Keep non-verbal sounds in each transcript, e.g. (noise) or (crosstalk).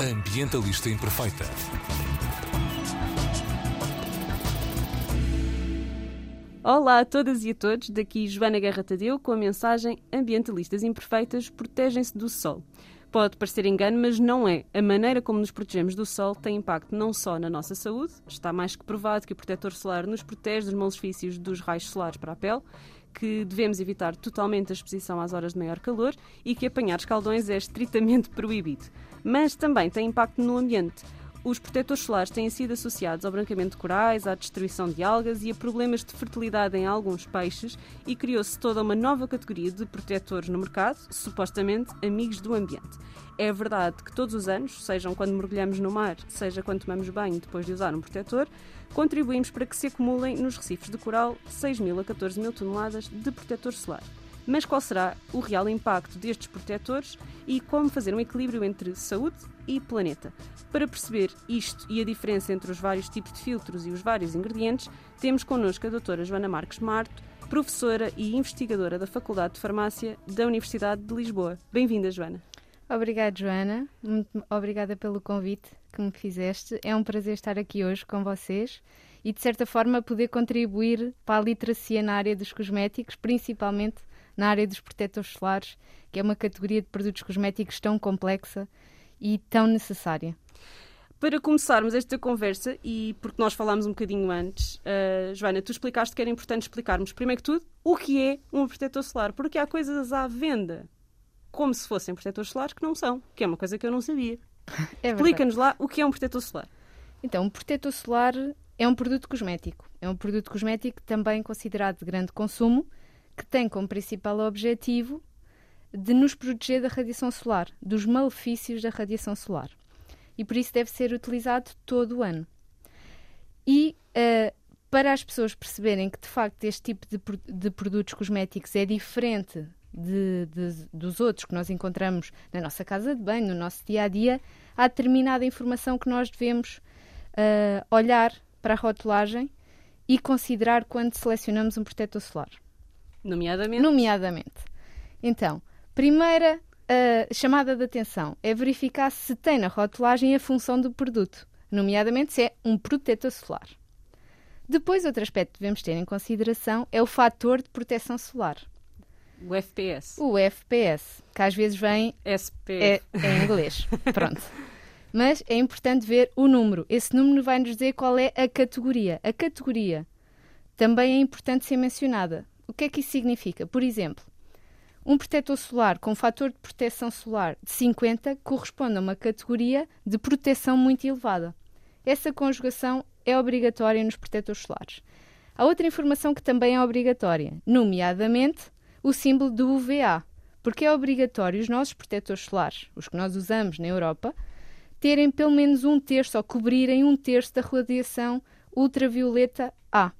Ambientalista Imperfeita. Olá a todas e a todos, daqui Joana Guerra Tadeu com a mensagem Ambientalistas Imperfeitas protegem-se do sol. Pode parecer engano, mas não é. A maneira como nos protegemos do sol tem impacto não só na nossa saúde, está mais que provado que o protetor solar nos protege dos malefícios dos raios solares para a pele, que devemos evitar totalmente a exposição às horas de maior calor e que apanhar escaldões é estritamente proibido. Mas também tem impacto no ambiente. Os protetores solares têm sido associados ao branqueamento de corais, à destruição de algas e a problemas de fertilidade em alguns peixes e criou-se toda uma nova categoria de protetores no mercado, supostamente amigos do ambiente. É verdade que todos os anos, sejam quando mergulhamos no mar, seja quando tomamos banho depois de usar um protetor, contribuímos para que se acumulem nos recifes de coral 6 mil a 14 mil toneladas de protetor solar. Mas qual será o real impacto destes protetores e como fazer um equilíbrio entre saúde e planeta? Para perceber isto e a diferença entre os vários tipos de filtros e os vários ingredientes, temos connosco a doutora Joana Marques Marto, professora e investigadora da Faculdade de Farmácia da Universidade de Lisboa. Bem-vinda, Joana. Obrigada, Joana. Muito obrigada pelo convite que me fizeste. É um prazer estar aqui hoje com vocês e, de certa forma, poder contribuir para a literacia na área dos cosméticos, principalmente na área dos protetores solares, que é uma categoria de produtos cosméticos tão complexa e tão necessária. Para começarmos esta conversa, e porque nós falámos um bocadinho antes, uh, Joana, tu explicaste que era importante explicarmos, primeiro que tudo, o que é um protetor solar, porque há coisas à venda como se fossem protetores solares que não são, que é uma coisa que eu não sabia. (laughs) É Explica-nos lá o que é um protetor solar. Então, um protetor solar é um produto cosmético. É um produto cosmético também considerado de grande consumo, que tem como principal objetivo de nos proteger da radiação solar, dos malefícios da radiação solar. E por isso deve ser utilizado todo o ano. E uh, para as pessoas perceberem que de facto este tipo de, de produtos cosméticos é diferente de, de, dos outros que nós encontramos na nossa casa de banho, no nosso dia a dia, há determinada informação que nós devemos uh, olhar para a rotulagem e considerar quando selecionamos um protetor solar. Nomeadamente? Nomeadamente. Então, primeira uh, chamada de atenção é verificar se tem na rotulagem a função do produto, nomeadamente se é um protetor solar. Depois, outro aspecto que devemos ter em consideração é o fator de proteção solar. O FPS. O FPS, que às vezes vem SPF. É, é em inglês. (laughs) Pronto. Mas é importante ver o número. Esse número vai nos dizer qual é a categoria. A categoria também é importante ser mencionada. O que é que isso significa? Por exemplo, um protetor solar com fator de proteção solar de 50 corresponde a uma categoria de proteção muito elevada. Essa conjugação é obrigatória nos protetores solares. Há outra informação que também é obrigatória, nomeadamente o símbolo do UVA, porque é obrigatório os nossos protetores solares, os que nós usamos na Europa, terem pelo menos um terço ou cobrirem um terço da radiação ultravioleta A.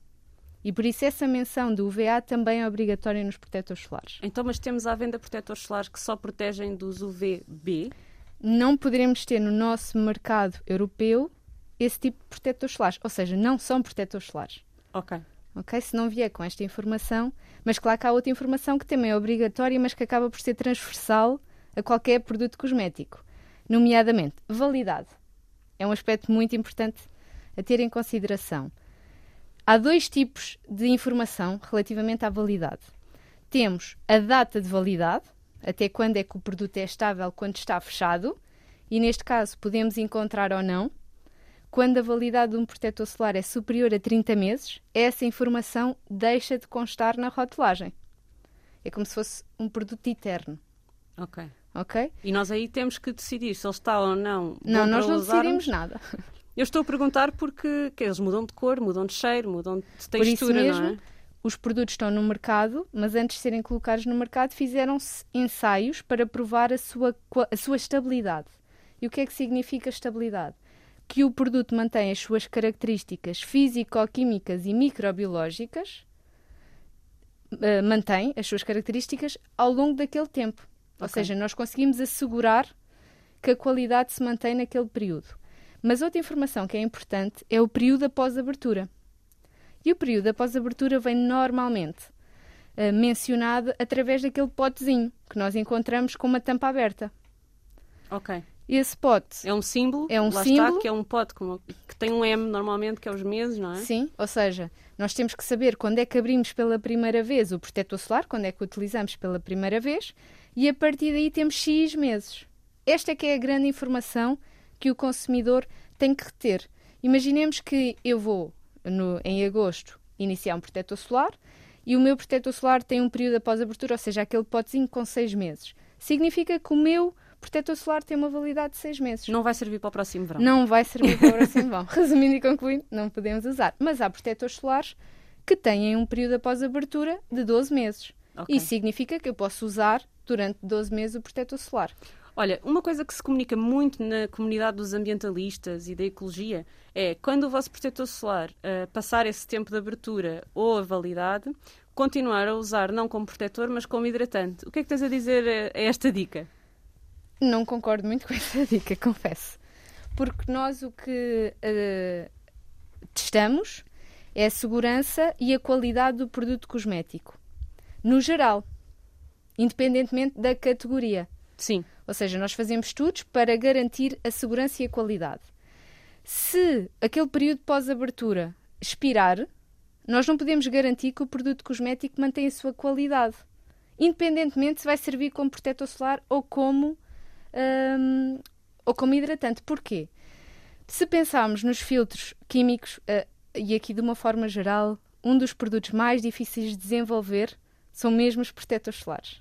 E por isso essa menção do UVA também é obrigatória nos protetores solares. Então, mas temos à venda protetores solares que só protegem dos UVB? Não poderemos ter no nosso mercado europeu esse tipo de protetores solares, ou seja, não são protetores solares. Ok ok? Se não vier com esta informação, mas claro que há outra informação que também é obrigatória, mas que acaba por ser transversal a qualquer produto cosmético, nomeadamente validade. É um aspecto muito importante a ter em consideração. Há dois tipos de informação relativamente à validade. Temos a data de validade, até quando é que o produto é estável quando está fechado, e neste caso podemos encontrar ou não quando a validade de um protetor solar é superior a 30 meses, essa informação deixa de constar na rotulagem. É como se fosse um produto eterno. Ok. Ok? E nós aí temos que decidir se ele está ou não. Não, nós não decidimos nada. Eu estou a perguntar porque eles mudam de cor, mudam de cheiro, mudam de textura, mesmo, não é? Os produtos estão no mercado, mas antes de serem colocados no mercado fizeram-se ensaios para provar a sua, a sua estabilidade. E o que é que significa estabilidade? que o produto mantém as suas características físico-químicas e microbiológicas, uh, mantém as suas características ao longo daquele tempo. Okay. Ou seja, nós conseguimos assegurar que a qualidade se mantém naquele período. Mas outra informação que é importante é o período após abertura. E o período após abertura vem normalmente uh, mencionado através daquele potezinho que nós encontramos com uma tampa aberta. Ok. Esse pote É um símbolo, É um lá símbolo. está, que é um pote que tem um M normalmente, que é os meses, não é? Sim, ou seja, nós temos que saber quando é que abrimos pela primeira vez o protetor solar, quando é que o utilizamos pela primeira vez, e a partir daí temos X meses. Esta é que é a grande informação que o consumidor tem que reter. Imaginemos que eu vou, no- em agosto, iniciar um protetor solar e o meu protetor solar tem um período após abertura, ou seja, aquele potezinho com seis meses. Significa que o meu protetor solar tem uma validade de seis meses. Não vai servir para o próximo verão. Não vai servir para o (laughs) próximo verão. Resumindo e concluindo, não podemos usar. Mas há protetores solares que têm um período após abertura de 12 meses. Ok. Isso significa que eu posso usar durante 12 meses o protetor solar. Olha, uma coisa que se comunica muito na comunidade dos ambientalistas e da ecologia é quando o vosso protetor solar ah, passar esse tempo de abertura ou a validade, continuar a usar não como protetor, mas como hidratante. O que é que tens a dizer a, a esta dica? Não concordo muito (laughs) com essa dica, confesso. Porque nós o que eh, testamos é a segurança e a qualidade do produto cosmético. No geral, independentemente da categoria. Sim, Ou seja, nós fazemos estudos para garantir a segurança e a qualidade. Se aquele período pós-abertura expirar, nós não podemos garantir que o produto cosmético mantenha a sua qualidade, independentemente se vai servir como protetor solar ou como, hum, ou como hidratante. Porquê? Se pensarmos nos filtros químicos, eh, e aqui de uma forma geral, um dos produtos mais difíceis de desenvolver são mesmo os protetores solares.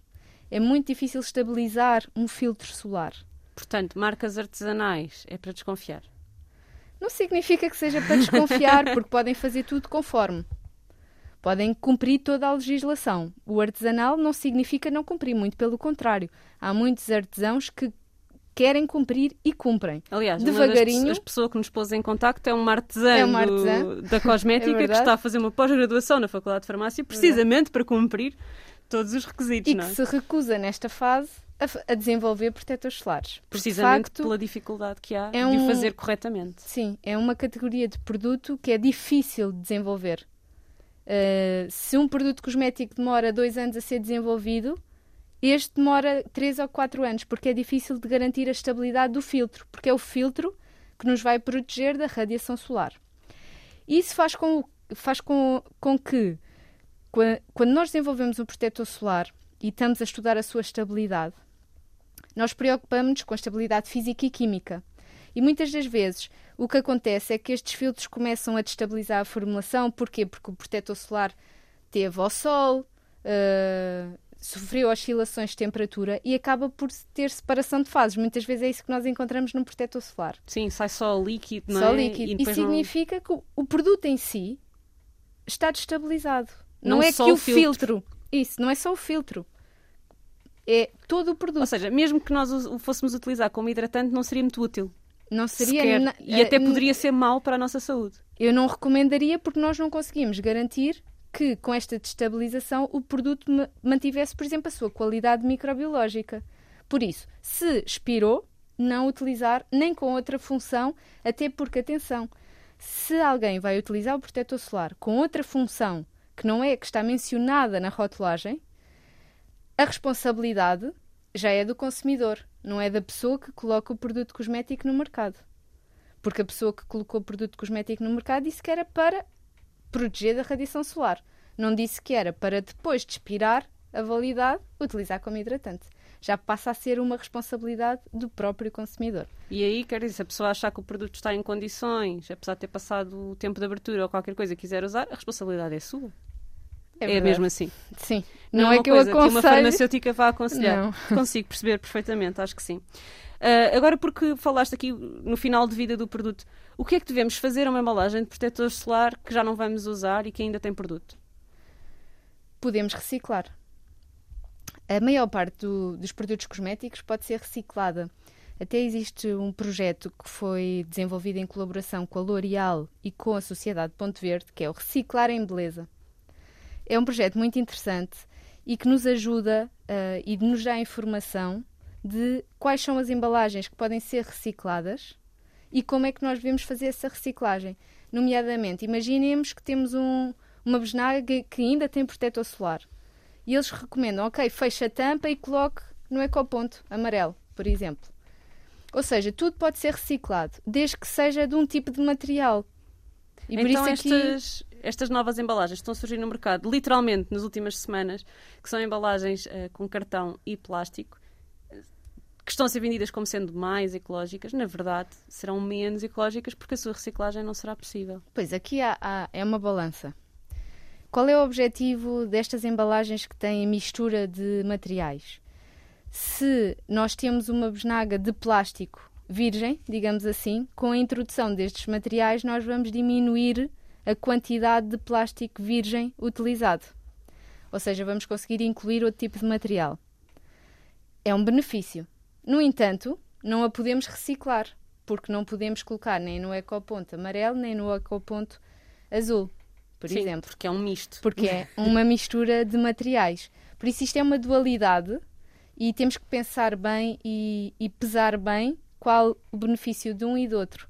É muito difícil estabilizar um filtro solar. portanto, marcas artesanais é para desconfiar. Não significa que seja para desconfiar, (laughs) porque podem fazer tudo conforme. Podem cumprir toda a legislação. O artesanal não significa não cumprir, muito pelo contrário. Há muitos artesãos que querem cumprir e cumprem. Aliás, uma Devagarinho. das, as pessoas que nos pôs em contacto é uma artesã, É uma do- artesã. da cosmética (laughs) É que está a fazer uma pós-graduação na Faculdade de Farmácia precisamente para cumprir todos os requisitos, E não que é? se recusa, nesta fase, a, a desenvolver protetores solares. Precisamente facto, pela dificuldade que há é de o fazer corretamente. Sim, é uma categoria de produto que é difícil de desenvolver. Uh, se um produto cosmético demora dois anos a ser desenvolvido, este demora três ou quatro anos, porque é difícil de garantir a estabilidade do filtro, porque é o filtro que nos vai proteger da radiação solar. Isso faz com, faz com, com que, quando nós desenvolvemos um protetor solar e estamos a estudar a sua estabilidade, nós preocupamos-nos com a estabilidade física e química. E muitas das vezes o que acontece é que estes filtros começam a destabilizar a formulação. Porquê? Porque o protetor solar teve ao sol, eh, sofreu oscilações de temperatura e acaba por ter separação de fases. Muitas vezes é isso que nós encontramos num protetor solar. Sim, sai só líquido, não Só é? líquido. E E depois não- significa que o produto em si está destabilizado. Não, Não é só que o filtro. filtro. Isso, não é só o filtro. É todo o produto. Ou seja, mesmo que nós o fôssemos utilizar como hidratante, não seria muito útil. não seria na- E até eh, poderia ser mau para a nossa saúde. Eu não recomendaria porque nós não conseguimos garantir que com esta destabilização o produto ma- mantivesse, por exemplo, a sua qualidade microbiológica. Por isso, se expirou, não utilizar nem com outra função, até porque, atenção, se alguém vai utilizar o protetor solar com outra função que não é que está mencionada na rotulagem, a responsabilidade já é do consumidor, não é da pessoa que coloca o produto cosmético no mercado. Porque a pessoa que colocou o produto cosmético no mercado disse que era para proteger da radiação solar. Não disse que era para depois de expirar a validade utilizar como hidratante. Já passa a ser uma responsabilidade do próprio consumidor. E aí, quer dizer, se a pessoa achar que o produto está em condições, apesar de ter passado o tempo de abertura ou qualquer coisa quiser usar, a responsabilidade é sua. É, verdade. mesmo assim. Sim. Não, Não, é é que eu coisa que uma aconselho. farmacêutica vá aconselhar. Não. (laughs) Consigo perceber perfeitamente, acho que sim. Ah, agora, porque falaste aqui no final de vida do produto, o que é que devemos fazer a uma embalagem de protetor solar que já não vamos usar e que ainda tem produto? podemos reciclar. A maior parte do- dos produtos cosméticos pode ser reciclada. Até existe um projeto que foi desenvolvido em colaboração com a L'Oréal e com a Sociedade Ponte Verde, que é o Reciclar em Beleza. É um projeto muito interessante e que nos ajuda ah, e nos dá informação de quais são as embalagens que podem ser recicladas e como é que nós devemos fazer essa reciclagem. Nomeadamente, imaginemos que temos um- uma besnaga que ainda tem protetor solar. E eles recomendam, ok, feche a tampa e coloque no ecoponto amarelo, por exemplo. Ou seja, tudo pode ser reciclado, desde que seja de um tipo de material. E por então isso aqui... estas, estas novas embalagens estão a surgir no mercado, literalmente nas últimas semanas, que são embalagens uh, com cartão e plástico, que estão a ser vendidas como sendo mais ecológicas, na verdade serão menos ecológicas porque a sua reciclagem não será possível. Pois, aqui há, há, é uma balança. Qual é o objetivo destas embalagens que têm mistura de materiais? Se nós temos uma besnaga de plástico virgem, digamos assim, com a introdução destes materiais, nós vamos diminuir a quantidade de plástico virgem utilizado. Ou seja, vamos conseguir incluir outro tipo de material. É um benefício. No entanto, não a podemos reciclar, porque não podemos colocar nem no ecoponto amarelo nem no ecoponto azul, por Sim, exemplo. Porque é um misto. Porque é (laughs) uma mistura de materiais. Por isso, isto é uma dualidade e temos que pensar bem e, e pesar bem qual o benefício de um e do outro.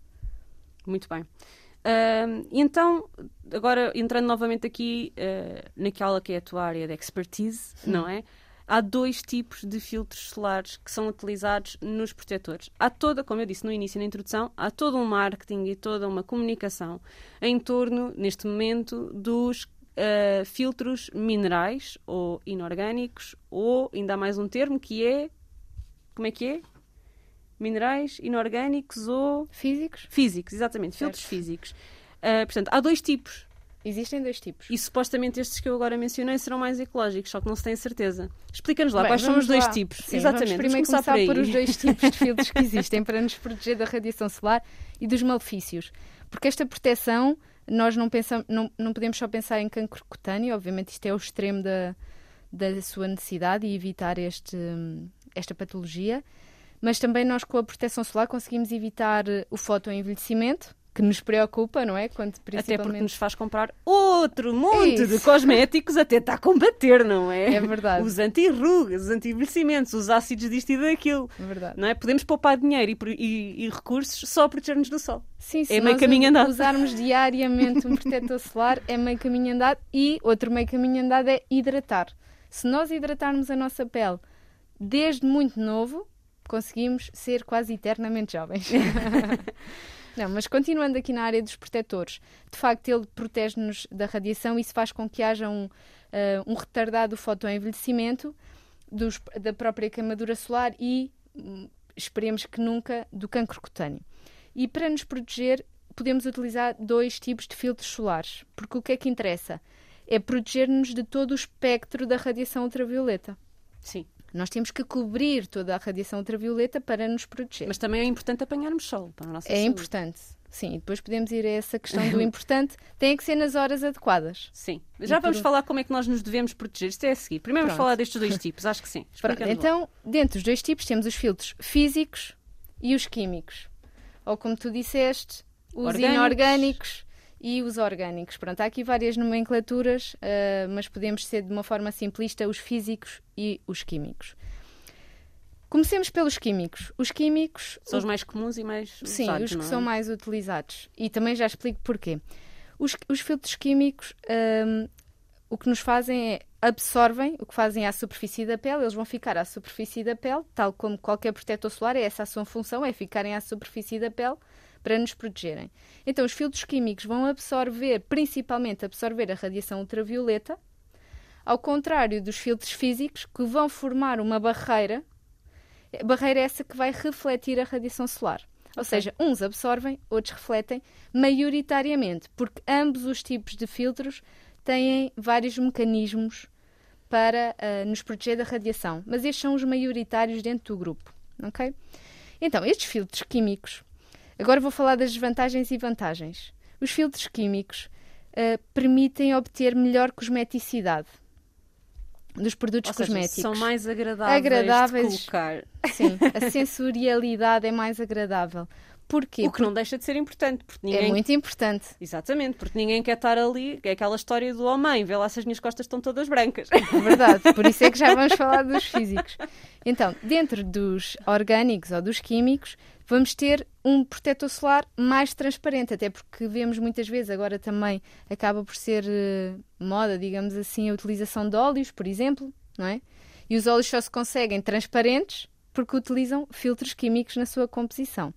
Muito bem. Uh, então, agora entrando novamente aqui uh, naquela que é a tua área de expertise, hum. não é? Há dois tipos de filtros solares que são utilizados nos protetores. Há toda, como eu disse no início, na introdução, há todo um marketing e toda uma comunicação em torno, neste momento, dos uh, filtros minerais ou inorgânicos, ou ainda há mais um termo que é. Como é que é? Minerais inorgânicos ou. Físicos? Físicos, exatamente, certo. filtros físicos. Uh, portanto, há dois tipos. Existem dois tipos. E supostamente estes que eu agora mencionei serão mais ecológicos, só que não se tem certeza. Explica-nos lá Bem, quais são os dois lá. tipos. Sim, Exatamente. Vamos primeiro vamos começar, começar por, por os dois (laughs) tipos de filtros que existem para nos proteger da radiação solar e dos malefícios. Porque esta proteção nós não, pensamos, não, não podemos só pensar em cancro cutâneo, obviamente isto é o extremo da, da sua necessidade e evitar este, esta patologia, mas também nós com a proteção solar conseguimos evitar o fotoenvelhecimento, que nos preocupa, não é? Quando, principalmente... Até porque nos faz comprar outro monte Isso. de cosméticos a combater, não é? É verdade. Os anti-rugas, os anti-envelhecimentos, os ácidos disto e daquilo. É verdade. Não é? Podemos poupar dinheiro e, e, e recursos só a proteger-nos do sol. Sim, se é meio caminho andado. usarmos diariamente um protetor solar é meio caminho andado e outro meio caminho andado é hidratar. Se nós hidratarmos a nossa pele desde muito novo, conseguimos ser quase eternamente jovens. (laughs) (laughs) Não, mas continuando aqui na área dos protetores, de facto ele protege-nos da radiação e isso faz com que haja um, uh, um retardado fotoenvelhecimento dos, da própria queimadura solar e um, esperemos que nunca do cancro cutâneo. E para nos proteger, podemos utilizar dois tipos de filtros solares, porque o que é que interessa? É proteger-nos de todo o espectro da radiação ultravioleta. Sim. Nós temos que cobrir toda a radiação ultravioleta para nos proteger. Mas também é importante apanharmos sol para a nossa É saúde. importante. Sim, e depois podemos ir a essa questão (laughs) do importante, tem que ser nas horas adequadas. Sim. Já e vamos por... falar como é que nós nos devemos proteger. Isto é a seguir. Primeiro Pronto. vamos falar destes dois tipos, acho que sim. (laughs) Então, dentro dos dois tipos temos os filtros físicos e os químicos. Ou como tu disseste, os orgânicos. inorgânicos e os orgânicos. Pronto, há aqui várias nomenclaturas, uh, mas podemos ser de uma forma simplista os físicos e os químicos. Comecemos pelos químicos. Os químicos. São os mais comuns e mais Sim, usados, os que é? são mais utilizados. E também já explico porquê. Os, os filtros químicos um, o que nos fazem é absorvem o que fazem à superfície da pele, eles vão ficar à superfície da pele, tal como qualquer protetor solar, é essa a sua função, é ficarem à superfície da pele para nos protegerem. Então, os filtros químicos vão absorver, principalmente absorver a radiação ultravioleta, ao contrário dos filtros físicos, que vão formar uma barreira, barreira essa que vai refletir a radiação solar. Ou seja, uns absorvem, outros refletem, maioritariamente, porque ambos os tipos de filtros têm vários mecanismos para uh, nos proteger da radiação, mas estes são os maioritários dentro do grupo, ok? Então, estes filtros químicos Agora vou falar das desvantagens e vantagens. Os filtros químicos uh, permitem obter melhor cosmeticidade dos produtos Ou cosméticos. Seja, são mais agradáveis, agradáveis de colocar. Sim, a (laughs) sensorialidade é mais agradável. Porquê? O que não deixa de ser importante. Porque ninguém... É muito importante. Exatamente, porque ninguém quer estar ali. É aquela história do homem, vê lá se as minhas costas estão todas brancas. É verdade, por isso é que já vamos falar dos físicos. Então, dentro dos orgânicos ou dos químicos, vamos ter um protetor solar mais transparente, até porque vemos muitas vezes, agora também acaba por ser uh, moda, digamos assim, a utilização de óleos, por exemplo, não é? E os óleos só se conseguem transparentes porque utilizam filtros químicos na sua composição.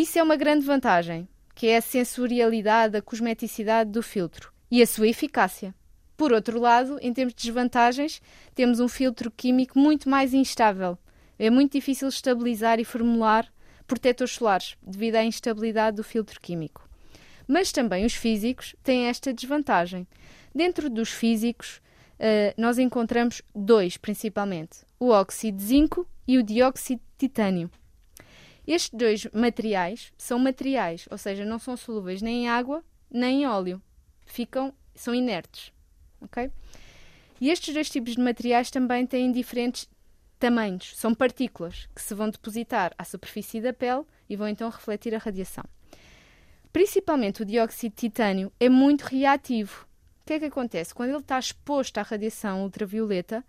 Isso é uma grande vantagem, que é a sensorialidade, a cosmeticidade do filtro e a sua eficácia. Por outro lado, em termos de desvantagens, temos um filtro químico muito mais instável. É muito difícil estabilizar e formular protetores solares devido à instabilidade do filtro químico. Mas também os físicos têm esta desvantagem. Dentro dos físicos, uh, nós encontramos dois principalmente: o óxido de zinco e o dióxido de titânio. Estes dois materiais são materiais, ou seja, não são solúveis nem em água nem em óleo. Ficam, são inertes. ok? E estes dois tipos de materiais também têm diferentes tamanhos. São partículas que se vão depositar à superfície da pele e vão então refletir a radiação. Principalmente o dióxido de titânio é muito reativo. O que é que acontece? Quando ele está exposto à radiação ultravioleta,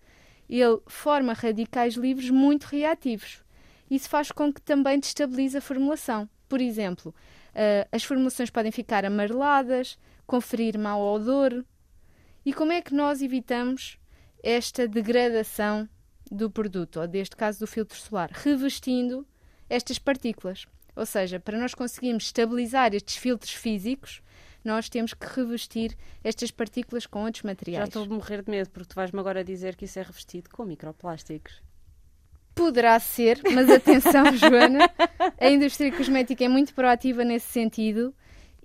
ele forma radicais livres muito reativos. Isso faz com que também destabilize a formulação. Por exemplo, uh, as formulações podem ficar amareladas, conferir mau odor. E como é que nós evitamos esta degradação do produto, ou deste caso do filtro solar? Revestindo estas partículas. Ou seja, para nós conseguirmos estabilizar estes filtros físicos, nós temos que revestir estas partículas com outros materiais. Já estou a morrer de medo, porque tu vais-me agora dizer que isso é revestido com microplásticos. Poderá ser, mas atenção, (laughs) Joana, a indústria cosmética é muito proativa nesse sentido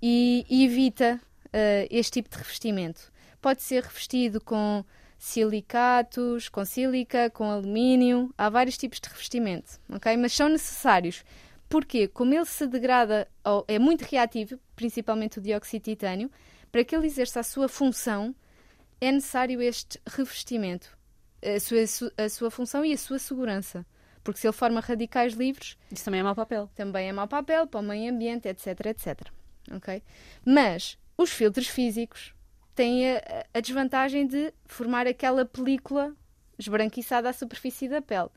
e, e evita uh, este tipo de revestimento. Pode ser revestido com silicatos, com sílica, com alumínio, há vários tipos de revestimento, ok? Mas são necessários porque, como ele se degrada, é muito reativo, principalmente o dióxido de titânio, para que ele exerça a sua função, é necessário este revestimento, a sua, a sua função e a sua segurança. Porque se ele forma radicais livres. Isso também é mau papel. Também é mau papel para o meio ambiente, etc, etc. Ok? Mas os filtros físicos têm a, a desvantagem de formar aquela película esbranquiçada à superfície da pele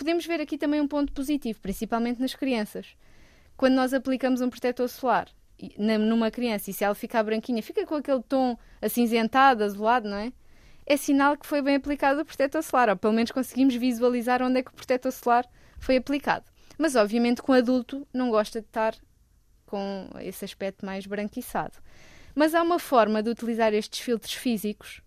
podemos ver aqui também um ponto positivo, principalmente nas crianças. Quando nós aplicamos um protetor solar numa criança e se ela ficar branquinha, fica com aquele tom acinzentado, azulado, não é? É sinal que foi bem aplicado o protetor solar, ou pelo menos conseguimos visualizar onde é que o protetor solar foi aplicado. Mas, obviamente, com adulto não gosta de estar com esse aspecto mais branquiçado. Mas há uma forma de utilizar estes filtros físicos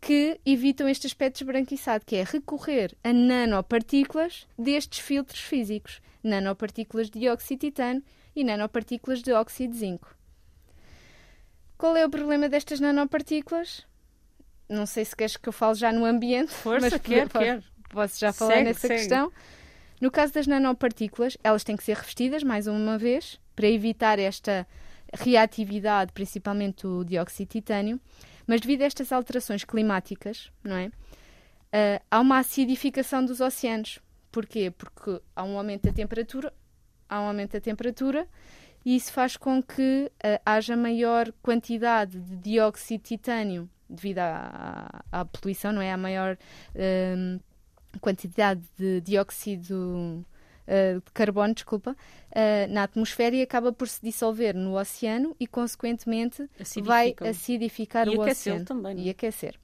que evitam este aspecto esbranquiçado, que é recorrer a nanopartículas destes filtros físicos, nanopartículas de dióxido de titânio e nanopartículas de óxido de zinco. Qual é o problema destas nanopartículas? Não sei se queres que eu fale já no ambiente, (laughs) Força, mas quer, quer. posso já falar segue, nessa segue. questão. No caso das nanopartículas, elas têm que ser revestidas mais uma vez para evitar esta reatividade, principalmente do dióxido de titânio. Mas devido a estas alterações climáticas, não é? Uh, há uma acidificação dos oceanos. Porquê? Porque há um aumento da temperatura, há um aumento da temperatura e isso faz com que uh, haja maior quantidade de dióxido de titânio devido à, à, à poluição, não é? Há maior uh, quantidade de dióxido uh, de carbono, desculpa, uh, na atmosfera e acaba por se dissolver no oceano e, consequentemente, vai acidificar e o oceano. também. Não? É? E aquecer.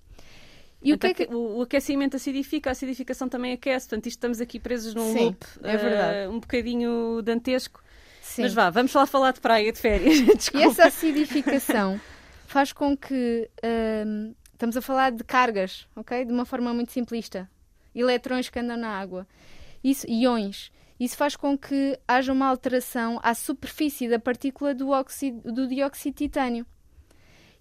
E o, que é que... o aquecimento acidifica, a acidificação também aquece, portanto, isto estamos aqui presos num Sim, loop é verdade. Uh, um bocadinho dantesco. Sim. Mas vá, vamos lá falar de praia, de férias. (laughs) e essa acidificação (laughs) faz com que uh, estamos a falar de cargas, ok? De uma forma muito simplista. Eletrões que andam na água. Isso, iões. Isso faz com que haja uma alteração à superfície da partícula do, óxido, do dióxido de titânio.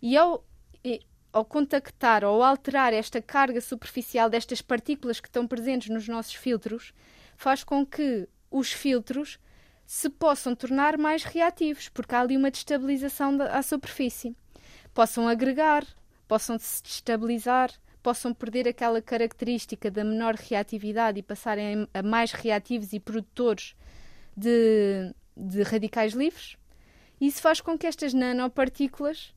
E ao, e ao contactar ou alterar esta carga superficial destas partículas que estão presentes nos nossos filtros, faz com que os filtros se possam tornar mais reativos, porque há ali uma destabilização da, à superfície. Possam agregar, possam se destabilizar, possam perder aquela característica da menor reatividade e passarem a mais reativos e produtores de, de radicais livres. Isso faz com que estas nanopartículas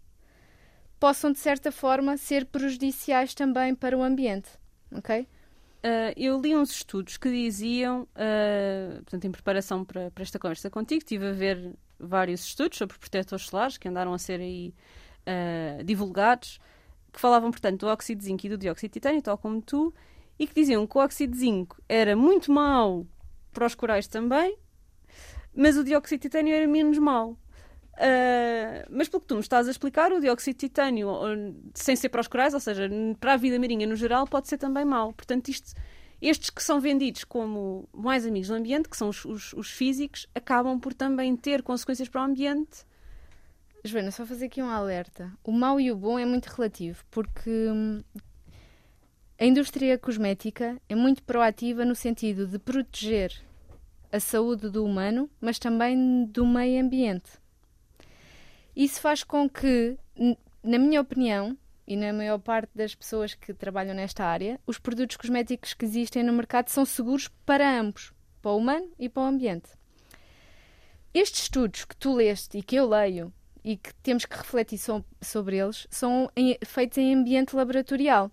possam, de certa forma, ser prejudiciais também para o ambiente. Ok? Uh, eu li uns estudos que diziam, uh, portanto, em preparação para, para, esta conversa contigo, estive a ver vários estudos sobre protetores solares que andaram a ser aí uh, divulgados que falavam, portanto, do óxido de zinco e do dióxido de titânio, tal como tu, e que diziam que o óxido de zinco era muito mau para os corais também, mas o dióxido de titânio era menos mau. Uh, mas pelo que tu me estás a explicar, o dióxido de titânio, sem ser para os corais, ou seja, para a vida marinha no geral, pode ser também mau. Portanto, isto, estes que são vendidos como mais amigos do ambiente, que são os, os, os físicos, acabam por também ter consequências para o ambiente. Joana, só fazer aqui um alerta. O mau e o bom é muito relativo, porque hum, a indústria cosmética é muito proativa no sentido de proteger a saúde do humano, mas também do meio ambiente. Isso faz com que, na minha opinião, e na maior parte das pessoas que trabalham nesta área, os produtos cosméticos que existem no mercado são seguros para ambos, para o humano e para o ambiente. Estes estudos que tu leste e que eu leio e que temos que refletir so sobre eles são em, feitos em ambiente laboratorial.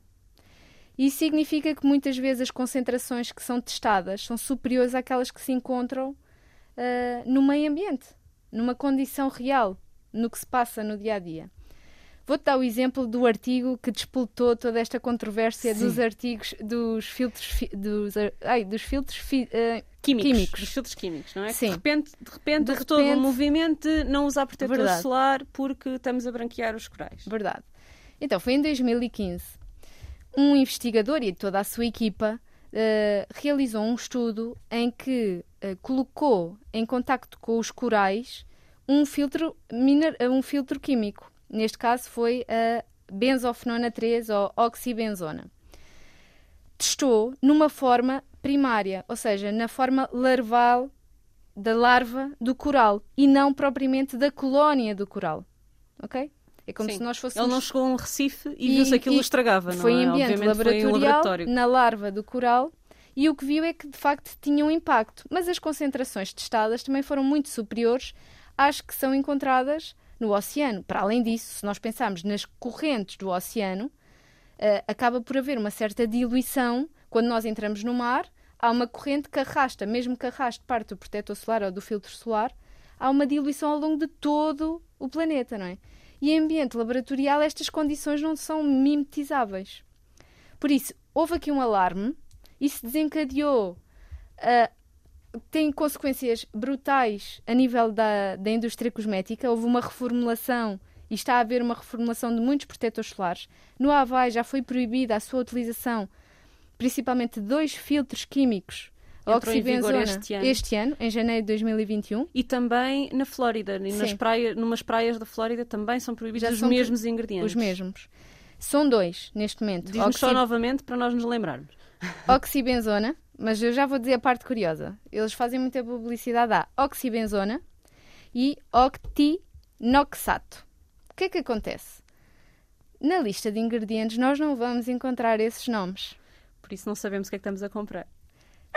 Isso significa que muitas vezes as concentrações que são testadas são superiores àquelas que se encontram uh, no meio ambiente, numa condição real no que se passa no dia a dia. Vou-te dar o exemplo do artigo que despoltou toda esta controvérsia Sim. dos artigos dos filtros fi, dos, ai, dos filtros fi, uh, químicos, químicos, químicos, não é? Sim. De repente, de repente, de repente todo o movimento não usar protetor Verdade. solar porque estamos a branquear os corais. Verdade. Então, foi em 2015. Um investigador e toda a sua equipa uh, realizou um estudo em que uh, colocou em contacto com os corais um filtro, um filtro químico. Neste caso foi a benzofenona 3 ou oxibenzona. Testou numa forma primária, ou seja, na forma larval da larva do coral e não propriamente da colónia do coral. Ok? É como Sim. se nós fôssemos. Ele não chegou a um recife e, e viu-se aquilo e estragava, não foi é? Em ambiente laboratorial, foi em laboratório. na larva do coral e o que viu é que de facto tinha um impacto. Mas as concentrações testadas também foram muito superiores às que são encontradas no oceano. Para além disso, se nós pensarmos nas correntes do oceano, uh, acaba por haver uma certa diluição quando nós entramos no mar. Há uma corrente que arrasta, mesmo que arraste parte do protetor solar ou do filtro solar, há uma diluição ao longo de todo o planeta, não é? E em ambiente laboratorial estas condições não são mimetizáveis. Por isso, houve aqui um alarme, isso desencadeou uh, tem consequências brutais a nível da, da indústria cosmética. Houve uma reformulação e está a haver uma reformulação de muitos protetores solares. No Havaí já foi proibida a sua utilização, principalmente de dois filtros químicos. Oxibenzona este ano. este ano, em janeiro de 2021. E também na Flórida, nas praias, numas praias da Flórida também são proibidos os mesmos ingredientes. Os mesmos. São dois neste momento. Diz-nos Oxib... só novamente para nós nos lembrarmos. (laughs) Oxibenzona, mas eu já vou dizer a parte curiosa. Eles fazem muita publicidade à oxibenzona e octinoxato. O que é que acontece? Na lista de ingredientes nós não vamos encontrar esses nomes. Por isso não sabemos o que é que estamos a comprar.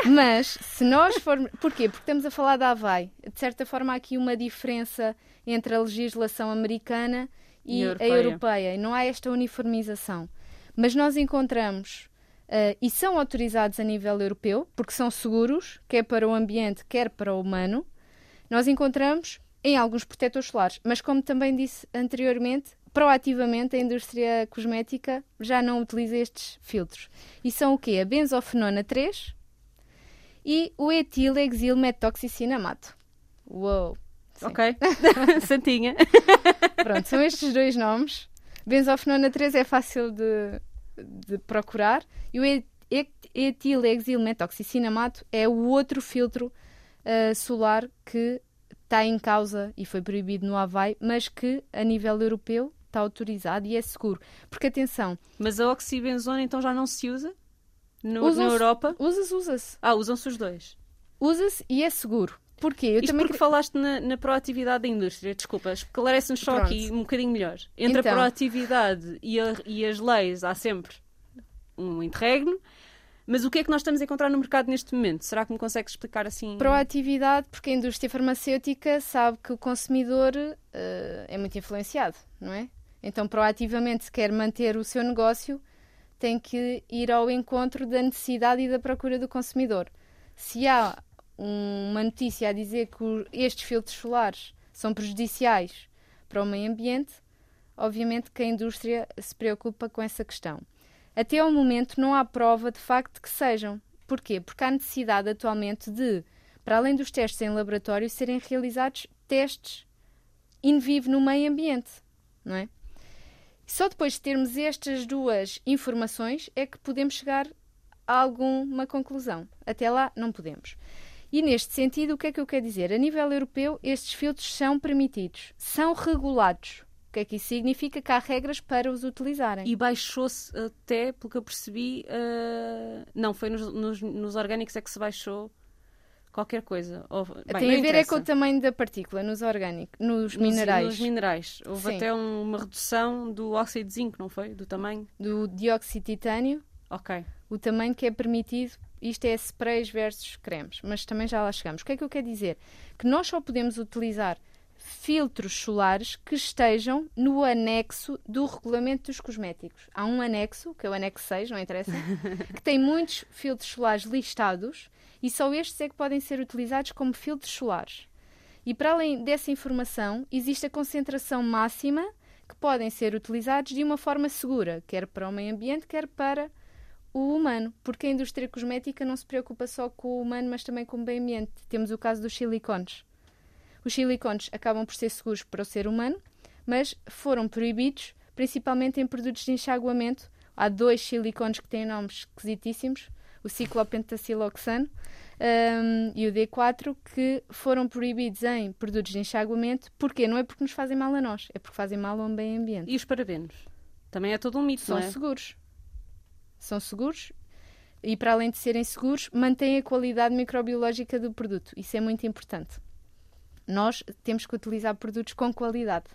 Mas se nós formos. Porquê? Porque estamos a falar da Havaí. De certa forma, há aqui uma diferença entre a legislação americana e, e a, europeia. a europeia. Não há esta uniformização. Mas nós encontramos uh, e são autorizados a nível europeu, porque são seguros, quer para o ambiente, quer para o humano. Nós encontramos em alguns protetores solares, mas como também disse anteriormente, proativamente a indústria cosmética já não utiliza estes filtros. E são o quê? A benzofenona 3 e o etilexilmetoxicinamato. Uou! Sim. Ok, (laughs) santinha. Pronto, são estes dois nomes. Benzofenona 3 é fácil de, de procurar. E o etilexilmetoxicinamato é o outro filtro uh, solar que está em causa e foi proibido no Havaí, mas que a nível europeu está autorizado e é seguro. Porque atenção. Mas a oxibenzona então já não se usa? No, na Europa? Usa-se, usa-se. Ah, usam-se os dois. Usa-se e é seguro. Porquê? Eu Isto também porque falaste na, na, proatividade da indústria. Desculpa, esclarece-nos só Pronto. aqui um bocadinho melhor. Entre então. a proatividade e, a, e as leis há sempre um interregno. Mas o que é que nós estamos a encontrar no mercado neste momento? Será que me consegues explicar assim? Proatividade, porque a indústria farmacêutica sabe que o consumidor uh, é muito influenciado, não é? Então, proativamente, se quer manter o seu negócio, tem que ir ao encontro da necessidade e da procura do consumidor. Se há uma notícia a dizer que estes filtros solares são prejudiciais para o meio ambiente, obviamente que a indústria se preocupa com essa questão. Até ao momento não há prova de facto que sejam. Porquê? Porque há necessidade atualmente de, para além dos testes em laboratório, serem realizados testes in vivo no meio ambiente, não é? Só depois de termos estas duas informações é que podemos chegar a alguma conclusão. Até lá não podemos. E neste sentido, o que é que eu quero dizer? A nível europeu, estes filtros são permitidos, são regulados. O que é que isso significa? Que há regras para os utilizarem. E baixou-se até, pelo que eu percebi, uh... não, foi nos, nos, nos, orgânicos é que se baixou qualquer coisa. Bem, Tem a ver é com o tamanho da partícula nos orgânicos, nos, nos minerais. Nos minerais. Houve Sim. até um, uma redução do óxido de zinco, não foi? Do tamanho? Do dióxido de titânio. Ok. O tamanho que é permitido isto é sprays versus cremes, mas também já lá chegamos. O que é que eu quero dizer? Que nós só podemos utilizar filtros solares que estejam no anexo do regulamento dos cosméticos. Há um anexo, que é o anexo 6, não interessa, (laughs) que tem muitos filtros solares listados e só estes é que podem ser utilizados como filtros solares. E para além dessa informação, existe a concentração máxima que podem ser utilizados de uma forma segura, quer para o meio ambiente, quer para o humano, porque a indústria cosmética não se preocupa só com o humano, mas também com o meio ambiente. Temos o caso dos silicones. Os silicones acabam por ser seguros para o ser humano, mas foram proibidos principalmente em produtos de enxaguamento. Há dois silicones que têm nomes esquisitíssimos, o ciclopentaciloxano um, e o D4, que foram proibidos em produtos de enxaguamento. Porquê? Não é porque nos fazem mal a nós, é porque fazem mal ao meio ambiente. E os parabenos? Também é todo um mito, São não é? seguros são seguros e, para além de serem seguros, mantêm a qualidade microbiológica do produto. Isso é muito importante. Nós temos que utilizar produtos com qualidade.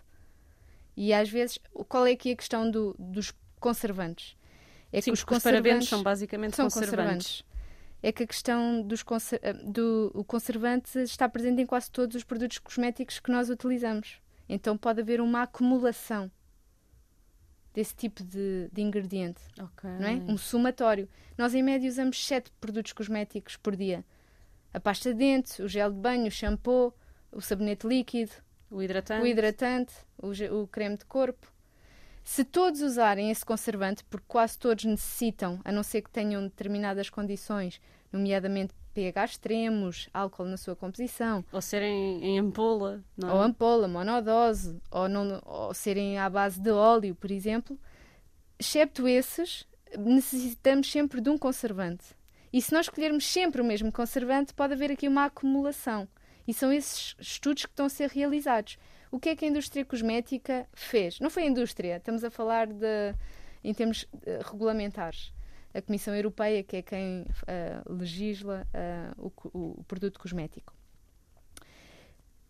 E às vezes, qual é aqui a questão do, dos conservantes? É Sim, que os, conservantes são basicamente são conservantes. conservantes. É que a questão dos conser do o conservante está presente em quase todos os produtos cosméticos que nós utilizamos. Então pode haver uma acumulação desse tipo de, de ingrediente. Okay. Não é? Um somatório. Nós, em média, usamos 7 produtos cosméticos por dia. A pasta de dente, o gel de banho, o shampoo, o sabonete líquido, o hidratante, o, hidratante, o, o creme de corpo. Se todos usarem esse conservante, porque quase todos necessitam, a não ser que tenham determinadas condições, nomeadamente pH extremos, álcool na sua composição. Ou serem em ampola. É? Ou ampola, monodose, ou, não, ou serem à base de óleo, por exemplo. Excepto esses, necessitamos sempre de um conservante. E se nós escolhermos sempre o mesmo conservante, pode haver aqui uma acumulação. E são esses estudos que estão a ser realizados. O que é que a indústria cosmética fez? Não foi a indústria, estamos a falar de, em termos uh, regulamentares a Comissão Europeia, que é quem uh, legisla uh, o, o, produto cosmético.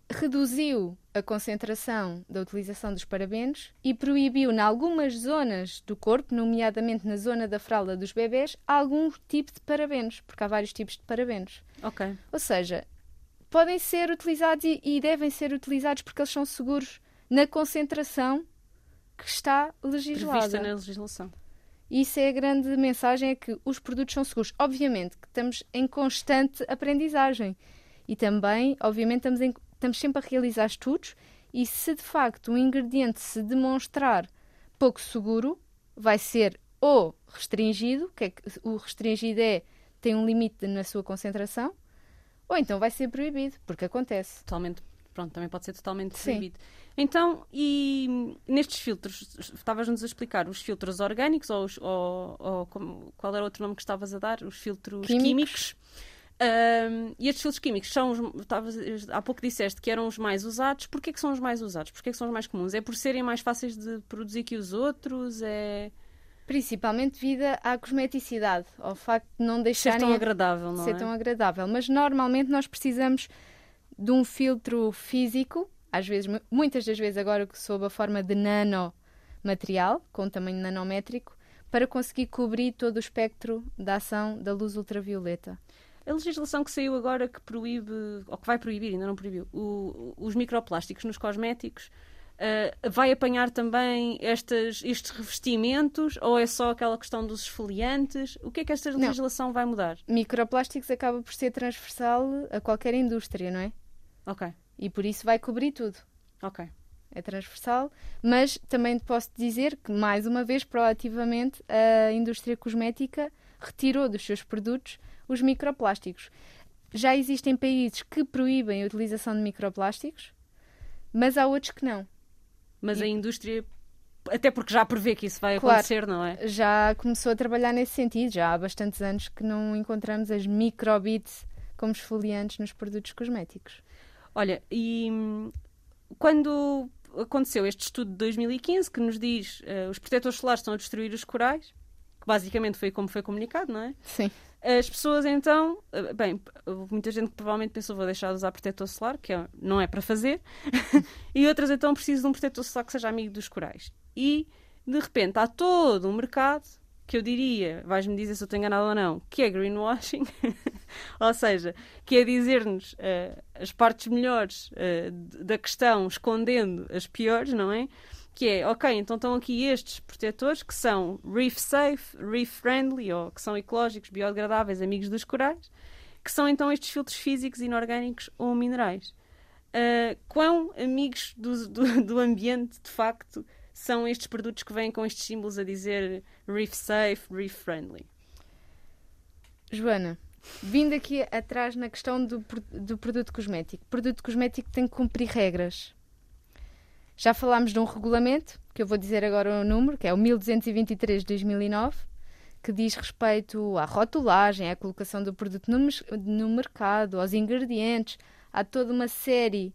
Reduziu a concentração da utilização dos parabenos e proibiu, em algumas zonas do corpo, nomeadamente na zona da fralda dos bebés, algum tipo de parabenos, porque há vários tipos de parabenos. Ok. Ou seja, podem ser utilizados e, e devem ser utilizados porque eles são seguros na concentração que está legislada. Prevista na legislação. Isso é a grande mensagem, é que os produtos são seguros. Obviamente que estamos em constante aprendizagem e também, obviamente, estamos, em, estamos sempre a realizar estudos e se de facto um ingrediente se demonstrar pouco seguro, vai ser ou restringido, que, é que o restringido é tem um limite na sua concentração, ou então vai ser proibido, porque acontece. Totalmente, pronto, também pode ser totalmente Sim. proibido. Então, e nestes filtros, estavas-nos a explicar os filtros orgânicos ou, os, ou, ou como, qual era o outro nome que estavas a dar? Os filtros químicos. químicos. Um, e estes filtros químicos são os, estavas, há pouco disseste que eram os mais usados. Porquê que são os mais usados? Porquê que são os mais comuns? É por serem mais fáceis de produzir que os outros? É... Principalmente devido à cosmeticidade, ao facto de não deixarem ser tão agradável, não ser é? tão agradável. Mas normalmente nós precisamos de um filtro físico às vezes, muitas das vezes agora sob a forma de nanomaterial, com tamanho nanométrico, para conseguir cobrir todo o espectro da ação da luz ultravioleta. A legislação que saiu agora que proíbe, ou que vai proibir, ainda não proibiu, o, os microplásticos nos cosméticos, uh, vai apanhar também estas, estes revestimentos ou é só aquela questão dos esfoliantes? O que é que esta legislação não. vai mudar? Microplásticos acaba por ser transversal a qualquer indústria, não é? Ok. E por isso vai cobrir tudo. Ok. é transversal, mas também posso dizer que, mais uma vez, proativamente, a indústria cosmética retirou dos seus produtos os microplásticos. Já existem países que proíbem a utilização de microplásticos, mas há outros que não. Mas a indústria, até porque já prevê que isso vai Claro. acontecer, não é? Já começou a trabalhar nesse sentido, já há bastantes anos que não encontramos as microbits como esfoliantes nos produtos cosméticos. Olha, e hum, quando aconteceu este estudo de 2015 que nos diz eh, os protetores solares estão a destruir os corais, que basicamente foi como foi comunicado, não é? Sim. As pessoas então, eh, bem, muita gente que provavelmente pensou vou deixar de usar protetor solar, que é- não é para fazer, (laughs) e outras então precisam de um protetor solar que seja amigo dos corais. E de repente há todo um mercado que eu diria, vais-me dizer se eu estou enganado ou não, que é greenwashing, (laughs) ou seja, que é dizer-nos eh, as partes melhores d- da questão escondendo as piores, não é? Que é, ok, então estão aqui estes protetores que são reef safe, reef friendly, ou que são ecológicos, biodegradáveis, amigos dos corais, que são então estes filtros físicos, inorgânicos ou minerais. Ah, quão amigos do, do, do ambiente, de facto, são estes produtos que vêm com estes símbolos a dizer reef safe, reef friendly? Joana, vindo aqui atrás na questão do, do produto cosmético. O produto cosmético tem que cumprir regras. Já falámos de um regulamento, que eu vou dizer agora o número, que é o 1223 de 2009, que diz respeito à rotulagem, à colocação do produto no, no mercado, aos ingredientes, há toda uma série,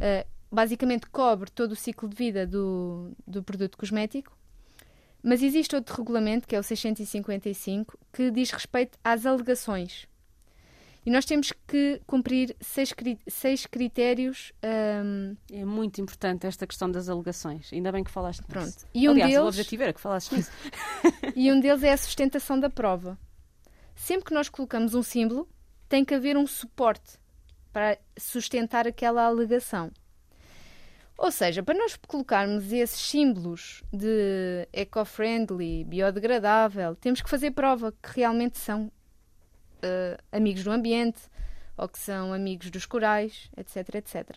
eh, basicamente cobre todo o ciclo de vida do, do produto cosmético. Mas existe outro regulamento, que é o 655, que diz respeito às alegações. E nós temos que cumprir seis, seis critérios. ahm, É muito importante esta questão das alegações. Ainda bem que falaste nisso. pronto. E um, Aliás, o deles, objetivo era que falasses nisso. (laughs) e um deles é a sustentação da prova. Sempre que nós colocamos um símbolo, tem que haver um suporte para sustentar aquela alegação. Ou seja, para nós colocarmos esses símbolos de eco-friendly, biodegradável, temos que fazer prova que realmente são eh, amigos do ambiente ou que são amigos dos corais, etc, etc.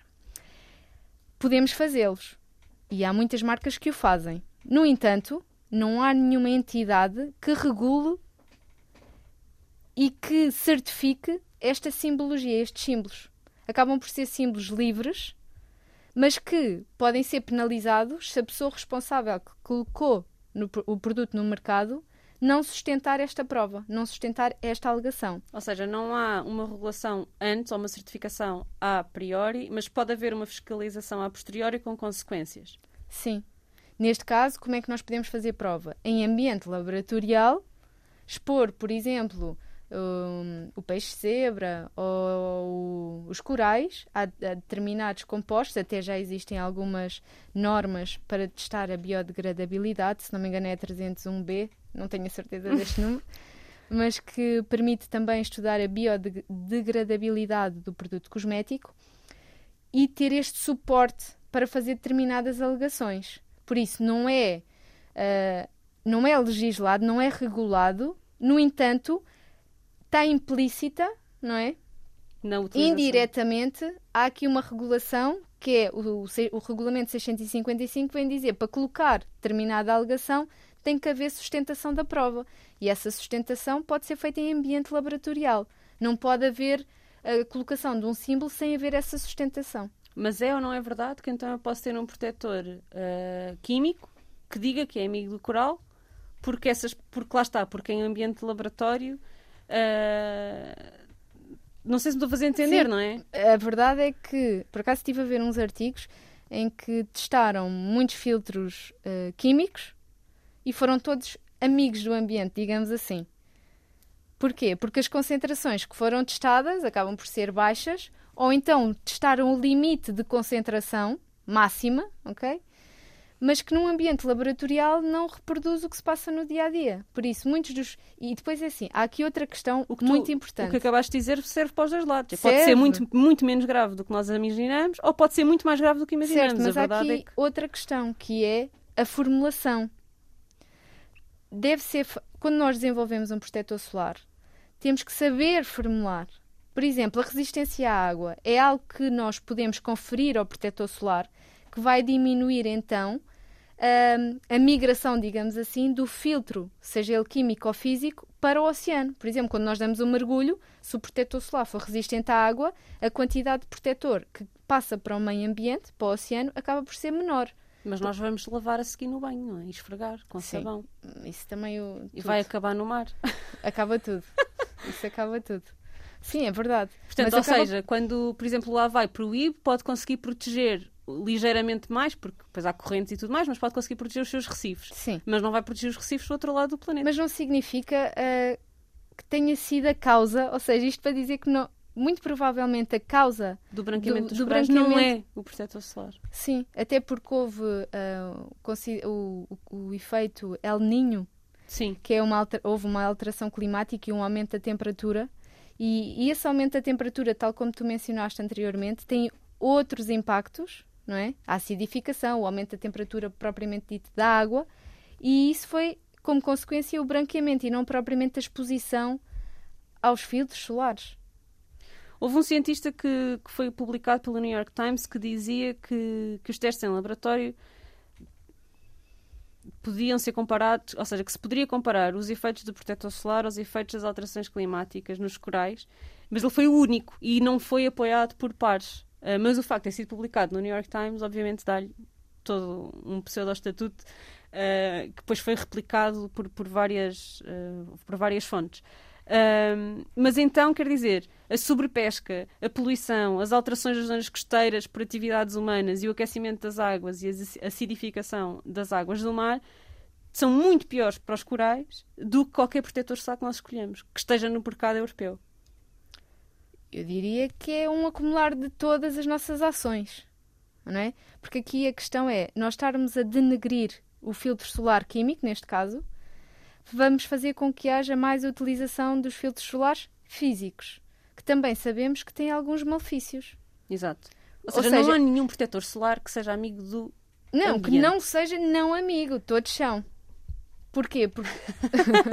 Podemos fazê-los e há muitas marcas que o fazem. No entanto, não há nenhuma entidade que regule e que certifique esta simbologia, estes símbolos. Acabam por ser símbolos livres, mas que podem ser penalizados se a pessoa responsável que colocou no o produto no mercado não sustentar esta prova, não sustentar esta alegação. Ou seja, não há uma regulação antes ou uma certificação a priori, mas pode haver uma fiscalização a posteriori com consequências. Sim. Neste caso, como é que nós podemos fazer prova? Em ambiente laboratorial, expor, por exemplo, hum, o peixe zebra ou os corais a, a determinados compostos, até já existem algumas normas para testar a biodegradabilidade, se não me engano é a 301B, não tenho a certeza (laughs) deste número, mas que permite também estudar a biodegradabilidade do produto cosmético e ter este suporte para fazer determinadas alegações. Por isso, não é, ah, não é legislado, não é regulado, no entanto, está implícita, não é? Na. Indiretamente, há aqui uma regulação que é o, o, o regulamento 655 vem dizer para colocar determinada alegação tem que haver sustentação da prova e essa sustentação pode ser feita em ambiente laboratorial. Não pode haver a colocação de um símbolo sem haver essa sustentação. Mas é ou não é verdade que então eu posso ter um protetor ah, químico que diga que é amigo do coral, porque, essas, porque lá está, porque em ambiente laboratório. Ah, não sei se me estou a fazer entender, Sim. não é? A verdade é que, por acaso, estive a ver uns artigos em que testaram muitos filtros eh, químicos e foram todos amigos do ambiente, digamos assim. Porquê? Porque as concentrações que foram testadas acabam por ser baixas, ou então testaram o limite de concentração máxima, ok? Mas que num ambiente laboratorial não reproduz o que se passa no dia a dia. Por isso, muitos dos. E depois é assim, há aqui outra questão O tu- muito O importante. que acabaste de dizer serve para os dois lados. Pode ser Serve. muito, muito menos grave do que nós imaginamos, ou pode ser muito mais grave do que imaginamos. Certo, mas a há verdade aqui é que outra questão que é a formulação. Deve ser quando nós desenvolvemos um protetor solar, temos que saber formular. Por exemplo, a resistência à água é algo que nós podemos conferir ao protetor solar que vai diminuir então hum, a migração, digamos assim, do filtro, seja ele químico ou físico, para o oceano. Por exemplo, quando nós damos um mergulho, se o protetor solar for resistente à água, a quantidade de protetor que passa para o meio ambiente, para o oceano, acaba por ser menor. Mas nós vamos lavar a seguir no banho, não é? E esfregar com Sim. sabão. Isso também o. E vai acabar no mar. (laughs) Acaba tudo. Isso acaba tudo. Sim, é verdade. Portanto, Mas ou acaba- seja, quando, por exemplo, lá vai proíbe, pode conseguir proteger ligeiramente mais, porque depois há correntes e tudo mais, mas pode conseguir proteger os seus recifes. Sim. Mas não vai proteger os recifes do outro lado do planeta. Mas não significa ah, que tenha sido a causa, ou seja, isto para dizer que não, muito provavelmente a causa, do branqueamento do- dos do não é o protetor solar. sim, até porque houve consi- o, o- o efeito El Ninho, Sim. que é uma alter- houve uma alteração climática e um aumento da temperatura, e, e esse aumento da temperatura, tal como tu mencionaste anteriormente, tem outros impactos, não é? A acidificação, o aumento da temperatura propriamente dito da água, e isso foi como consequência o branqueamento e não propriamente a exposição aos filtros solares. Houve um cientista que, que foi publicado pelo New York Times que dizia que, que os testes em laboratório podiam ser comparados, ou seja, que se poderia comparar os efeitos do protetor solar aos efeitos das alterações climáticas nos corais, mas ele foi o único e não foi apoiado por pares. Ah, mas o facto de ter sido publicado no New York Times, obviamente, dá-lhe todo um pseudo-estatuto ah, que depois foi replicado por, por, várias, ah, por várias fontes. Ahm, mas então, quer dizer, a sobrepesca, a poluição, as alterações das zonas costeiras por atividades humanas e o aquecimento das águas e a acidificação das águas do mar são muito piores para os corais do que qualquer protetor solar que nós escolhemos, que esteja no mercado europeu. Eu diria que é um acumular de todas as nossas ações, não é? Porque aqui a questão é nós estarmos a denegrir o filtro solar químico, neste caso, vamos fazer com que haja mais utilização dos filtros solares físicos, que também sabemos que têm alguns malefícios. Exato. Ou Ou seja, não seja- há nenhum protetor solar que seja amigo do. Não, que Ambiente. não seja não amigo, todos são. Porquê? Porque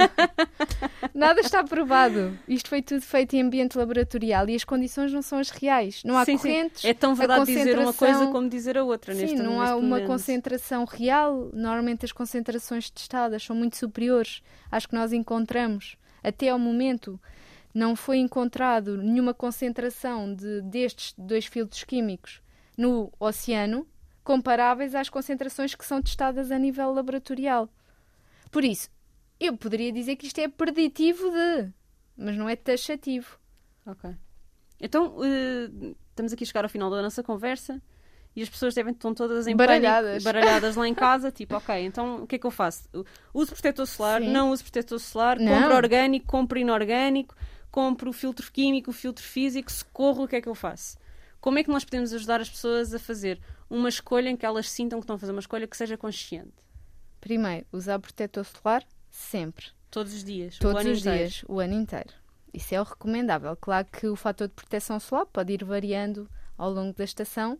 (laughs) nada está provado. Isto foi tudo feito em ambiente laboratorial e as condições não são as reais. Não há Sim, sim. correntes. É tão verdade dizer uma coisa concentração- como dizer a outra. Sim, neste, não neste há uma momento. concentração real. Normalmente as concentrações testadas são muito superiores às que nós encontramos. Até ao momento não foi encontrado nenhuma concentração de, destes dois filtros químicos no oceano comparáveis às concentrações que são testadas a nível laboratorial. Por isso, eu poderia dizer que isto é preditivo de, mas não é taxativo. Ok. Então, eh, estamos aqui a chegar ao final da nossa conversa e as pessoas devem estão todas em Baralhadas. pânico, baralhadas lá em (laughs) casa, tipo, ok, então o que é que eu faço? Uso protetor solar, Sim. não uso protetor solar, Não. compro orgânico, compro inorgânico, compro o filtro químico, o filtro físico, socorro, o que é que eu faço? Como é que nós podemos ajudar as pessoas a fazer uma escolha em que elas sintam que estão a fazer uma escolha que seja consciente? Primeiro, usar protetor solar sempre. Todos os dias, o Todos ano os inteiro. dias, o ano inteiro. Isso é o recomendável. Claro que o fator de proteção solar pode ir variando ao longo da estação,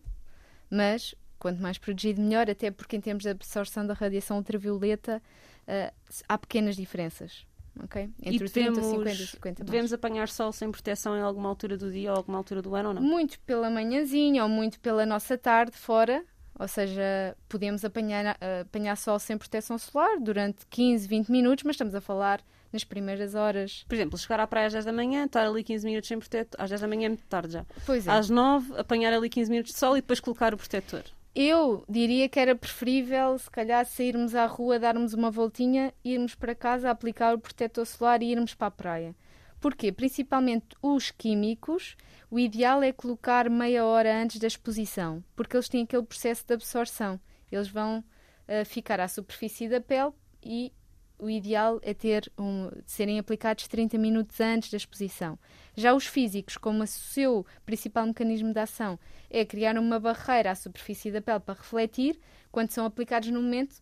mas quanto mais protegido, melhor, até porque em termos de absorção da radiação ultravioleta ah, há pequenas diferenças. ok? E Entre os 30, devemos, 50 e 50 mais. devemos apanhar sol sem proteção em alguma altura do dia ou alguma altura do ano ou não? Muito pela manhãzinha ou muito pela nossa tarde fora, ou seja, podemos apanhar, ah, apanhar sol sem proteção solar durante 15, 20 minutos, mas estamos a falar nas primeiras horas. Por exemplo, chegar à praia às 10 da manhã, estar ali 15 minutos sem protetor, às 10 da manhã é muito tarde já. Pois é. Às 9, apanhar ali 15 minutos de sol e depois colocar o protetor. Eu diria que era preferível, se calhar, sairmos à rua, darmos uma voltinha, irmos para casa, aplicar o protetor solar e irmos para a praia. Porquê? Principalmente os químicos, o ideal é colocar meia hora antes da exposição, porque eles têm aquele processo de absorção. Eles vão ah, ficar à superfície da pele e o ideal é ter um, serem aplicados 30 minutos antes da exposição. Já os físicos, como o seu principal mecanismo de ação é criar uma barreira à superfície da pele para refletir, quando são aplicados no momento,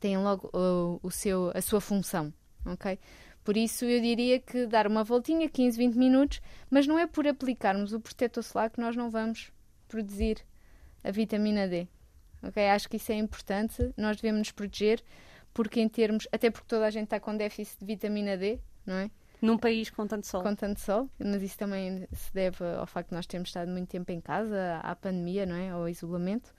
têm logo uh, o seu, a sua função. ok? Por isso eu diria que dar uma voltinha, 15, 20 minutos, mas não é por aplicarmos o protetor solar que nós não vamos produzir a vitamina D. ok? Acho que isso é importante, nós devemos nos proteger, porque em termos, até porque toda a gente está com déficit de vitamina D, não é? Num país com tanto sol. com tanto sol, mas isso também se deve ao facto de nós termos estado muito tempo em casa, à pandemia, não é? Ao isolamento.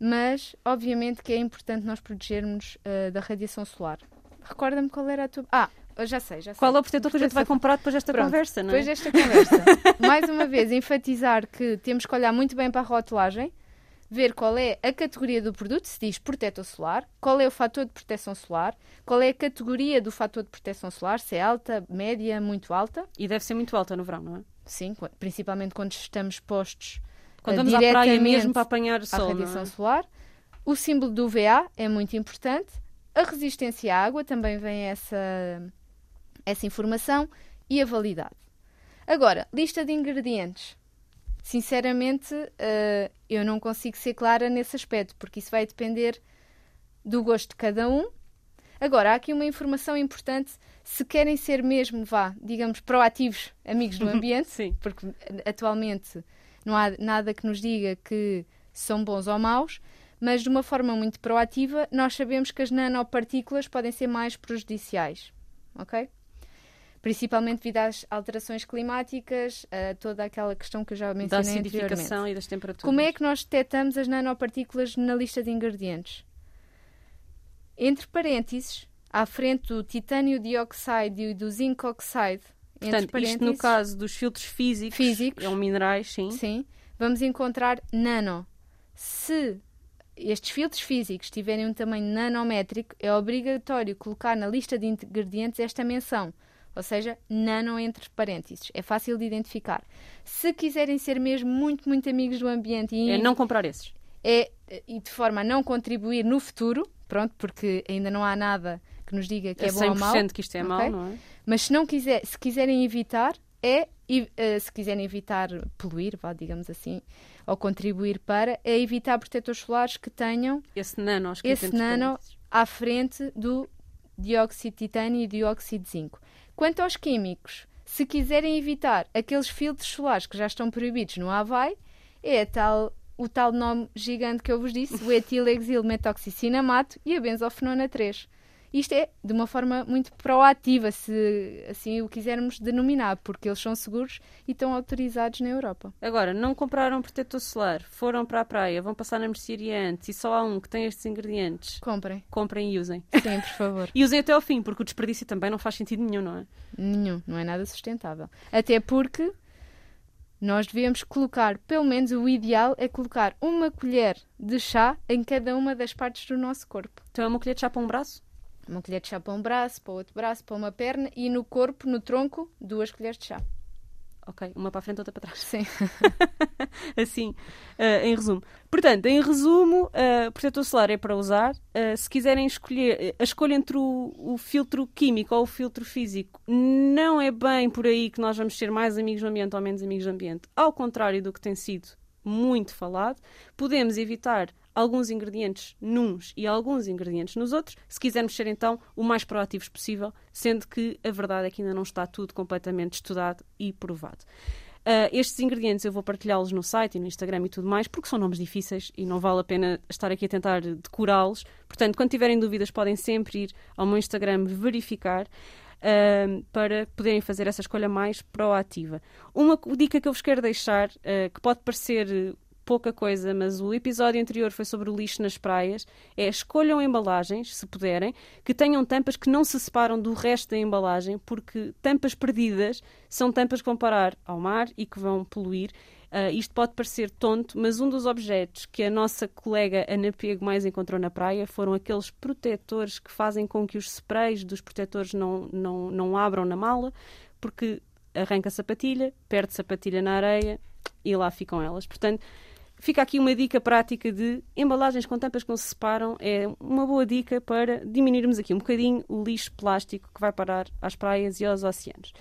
mas obviamente que é importante nós protegermos uh, da radiação solar. Recorda-me qual era a tua. Ah, já sei, já sei. Qual é o protetor que a gente vai comprar depois desta Pronto, conversa, não é? Depois desta conversa. (laughs) Mais uma vez, enfatizar que temos que olhar muito bem para a rotulagem, ver qual é a categoria do produto, se diz protetor solar, qual é o fator de proteção solar, qual é a categoria do fator de proteção solar, se é alta, média, muito alta. E deve ser muito alta no verão, não é? Sim, principalmente quando estamos postos quando uh, vamos à praia mesmo para apanhar sol, a radiação é? solar. O símbolo do VA é muito importante. A resistência à água também vem essa essa informação e a validade. Agora, lista de ingredientes. Sinceramente, uh, eu não consigo ser clara nesse aspecto, porque isso vai depender do gosto de cada um. Agora, há aqui uma informação importante. Se querem ser mesmo, vá, digamos, proativos, amigos do (laughs) ambiente, porque atualmente não há nada que nos diga que são bons ou maus, mas de uma forma muito proativa, nós sabemos que as nanopartículas podem ser mais prejudiciais. Ok? Principalmente devido às alterações climáticas, a toda aquela questão que eu já mencionei da acidificação e das temperaturas. Como é que nós detectamos as nanopartículas na lista de ingredientes? Entre parênteses, à frente do titânio dioxide e do zinc oxide, Portanto, isto no caso dos filtros físicos, físicos, são minerais, sim. Sim, vamos encontrar nano. Se estes filtros físicos tiverem um tamanho nanométrico, é obrigatório colocar na lista de ingredientes esta menção ou seja, nano entre parênteses. É fácil de identificar. Se quiserem ser mesmo muito, muito amigos do ambiente e é não comprar esses. É, e de forma a não contribuir no futuro, pronto, porque ainda não há nada que nos diga que é, é bom ou mau. que isto é okay? mau, não é? Mas se não quiser, se quiserem evitar, é uh, se quiserem evitar poluir, vá, digamos assim, ou contribuir para, é evitar protetores solares que tenham esse nano, esse nano à frente do dióxido de titânio e dióxido de zinco. Quanto aos químicos, se quiserem evitar aqueles filtros solares que já estão proibidos no Havaí, é tal, o tal nome gigante que eu vos disse, o (laughs) etilexilmetoxicinamato e a benzofenona 3. Isto é de uma forma muito proativa, se assim o quisermos denominar, porque eles são seguros e estão autorizados na Europa. Agora, não compraram protetor solar, foram para a praia, vão passar na mercearia antes e só há um que tem estes ingredientes. Comprem. Comprem e usem. (laughs) Sim, por favor. e usem até ao fim, porque o desperdício também não faz sentido nenhum, não é? Nenhum, não é nada sustentável. Até porque nós devemos colocar, pelo menos o ideal é colocar uma colher de chá em cada uma das partes do nosso corpo. Então é uma colher de chá para um braço? Uma colher de chá para um braço, para outro braço, para uma perna e no corpo, no tronco, duas colheres de chá. Ok, uma para a frente, outra para trás. Sim. (laughs) assim, uh, em resumo. Portanto, em resumo, uh, protetor solar é para usar. Uh, se quiserem escolher, a escolha entre o, o, filtro químico ou o filtro físico não é bem por aí que nós vamos ser mais amigos do ambiente ou menos amigos do ambiente. Ao contrário do que tem sido muito falado, podemos evitar alguns ingredientes nuns e alguns ingredientes nos outros, se quisermos ser então o mais proativos possível, sendo que a verdade é que ainda não está tudo completamente estudado e provado. Uh, estes ingredientes eu vou partilhá-los no site e no Instagram e tudo mais, porque são nomes difíceis e não vale a pena estar aqui a tentar decorá-los. Portanto, quando tiverem dúvidas, podem sempre ir ao meu Instagram verificar. Uh, para poderem fazer essa escolha mais proativa. Uma dica que eu vos quero deixar, uh, que pode parecer pouca coisa, mas o episódio anterior foi sobre o lixo nas praias. É escolham embalagens, se puderem, que tenham tampas que não se separam do resto da embalagem, porque tampas perdidas são tampas que vão parar ao mar e que vão poluir. Uh, isto pode parecer tonto, mas um dos objetos que a nossa colega Ana Pego mais encontrou na praia foram aqueles protetores que fazem com que os sprays dos protetores não, não, não abram na mala, porque arranca a sapatilha, perde sapatilha na areia e lá ficam elas. Portanto, Fica aqui uma dica prática de embalagens com tampas que não se separam. É uma boa dica para diminuirmos aqui um bocadinho o lixo plástico que vai parar às praias e aos oceanos.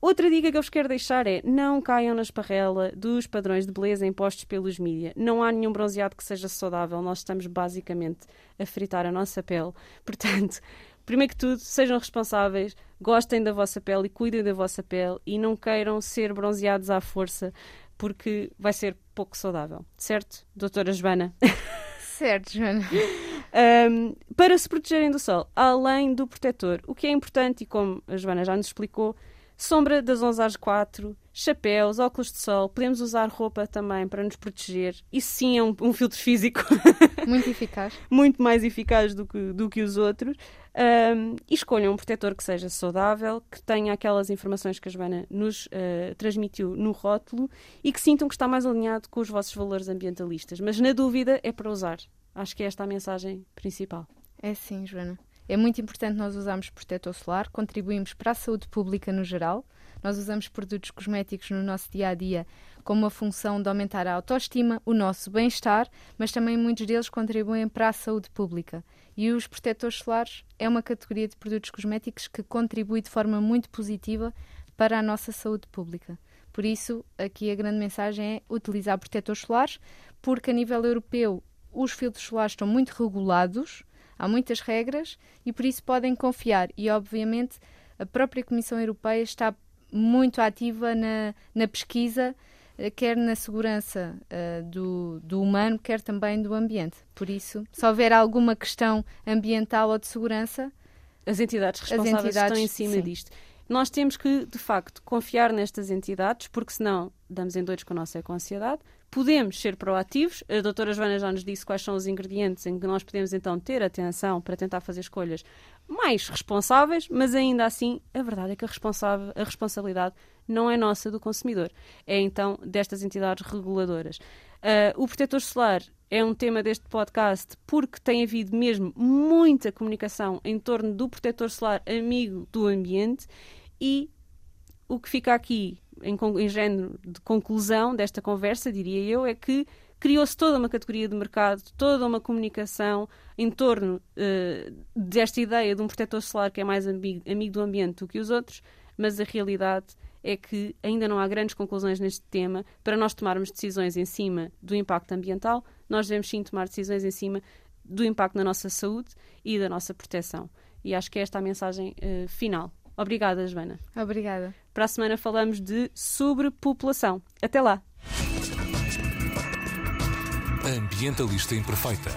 Outra dica que eu vos quero deixar é não caiam na esparrela dos padrões de beleza impostos pelos mídias. Não há nenhum bronzeado que seja saudável. Nós estamos basicamente a fritar a nossa pele. (laughs) Portanto, primeiro que tudo, sejam responsáveis, gostem da vossa pele e cuidem da vossa pele e não queiram ser bronzeados à força porque vai ser pouco saudável, certo, doutora Joana? Certo, Joana. um, para se protegerem do sol, além do protetor, o que é importante, e como a Joana já nos explicou, Sombra das 11 às 4, chapéus, óculos de sol, podemos usar roupa também para nos proteger. Isso sim é um, um filtro físico (laughs) Muito eficaz. muito mais eficaz do que, do que os outros. Um, e escolham um protetor que seja saudável, que tenha aquelas informações que a Joana nos uh, transmitiu no rótulo e que sintam que está mais alinhado com os vossos valores ambientalistas. Mas na dúvida é para usar. Acho que é esta a mensagem principal. É sim, Joana. É muito importante nós usarmos protetor solar, contribuímos para a saúde pública no geral. Nós usamos produtos cosméticos no nosso dia a dia com uma função de aumentar a autoestima, o nosso bem-estar, mas também muitos deles contribuem para a saúde pública. E os protetores solares é uma categoria de produtos cosméticos que contribui de forma muito positiva para a nossa saúde pública. Por isso, aqui a grande mensagem é utilizar protetores solares, porque a nível europeu os filtros solares estão muito regulados, há muitas regras e por isso podem confiar. E, obviamente, a própria Comissão Europeia está muito ativa na, na pesquisa, eh, quer na segurança uh, do, do humano, quer também do ambiente. Por isso, se houver alguma questão ambiental ou de segurança, as entidades responsáveis as entidades, estão em cima sim. disto. Nós temos que, de facto, confiar nestas entidades, porque senão damos em doidos com a nossa eco-ansiedade. Podemos ser proativos. A doutora Joana já nos disse quais são os ingredientes em que nós podemos então ter atenção para tentar fazer escolhas mais responsáveis, mas ainda assim, a verdade é que a, a responsabilidade não é nossa do consumidor, é então destas entidades reguladoras. Uh, o protetor solar é um tema deste podcast porque tem havido mesmo muita comunicação em torno do protetor solar amigo do ambiente e o que fica aqui em, em género de conclusão desta conversa, diria eu, é que criou-se toda uma categoria de mercado, toda uma comunicação em torno uh, desta ideia de um protetor solar que é mais amigo, amigo do ambiente do que os outros, mas a realidade é que ainda não há grandes conclusões neste tema. Para nós tomarmos decisões em cima do impacto ambiental, nós devemos sim tomar decisões em cima do impacto na nossa saúde e da nossa proteção. E acho que é esta a mensagem uh, final. Obrigada, Joana. Obrigada. Para a semana falamos de sobrepopulação. Até lá. Ambientalista Imperfeita.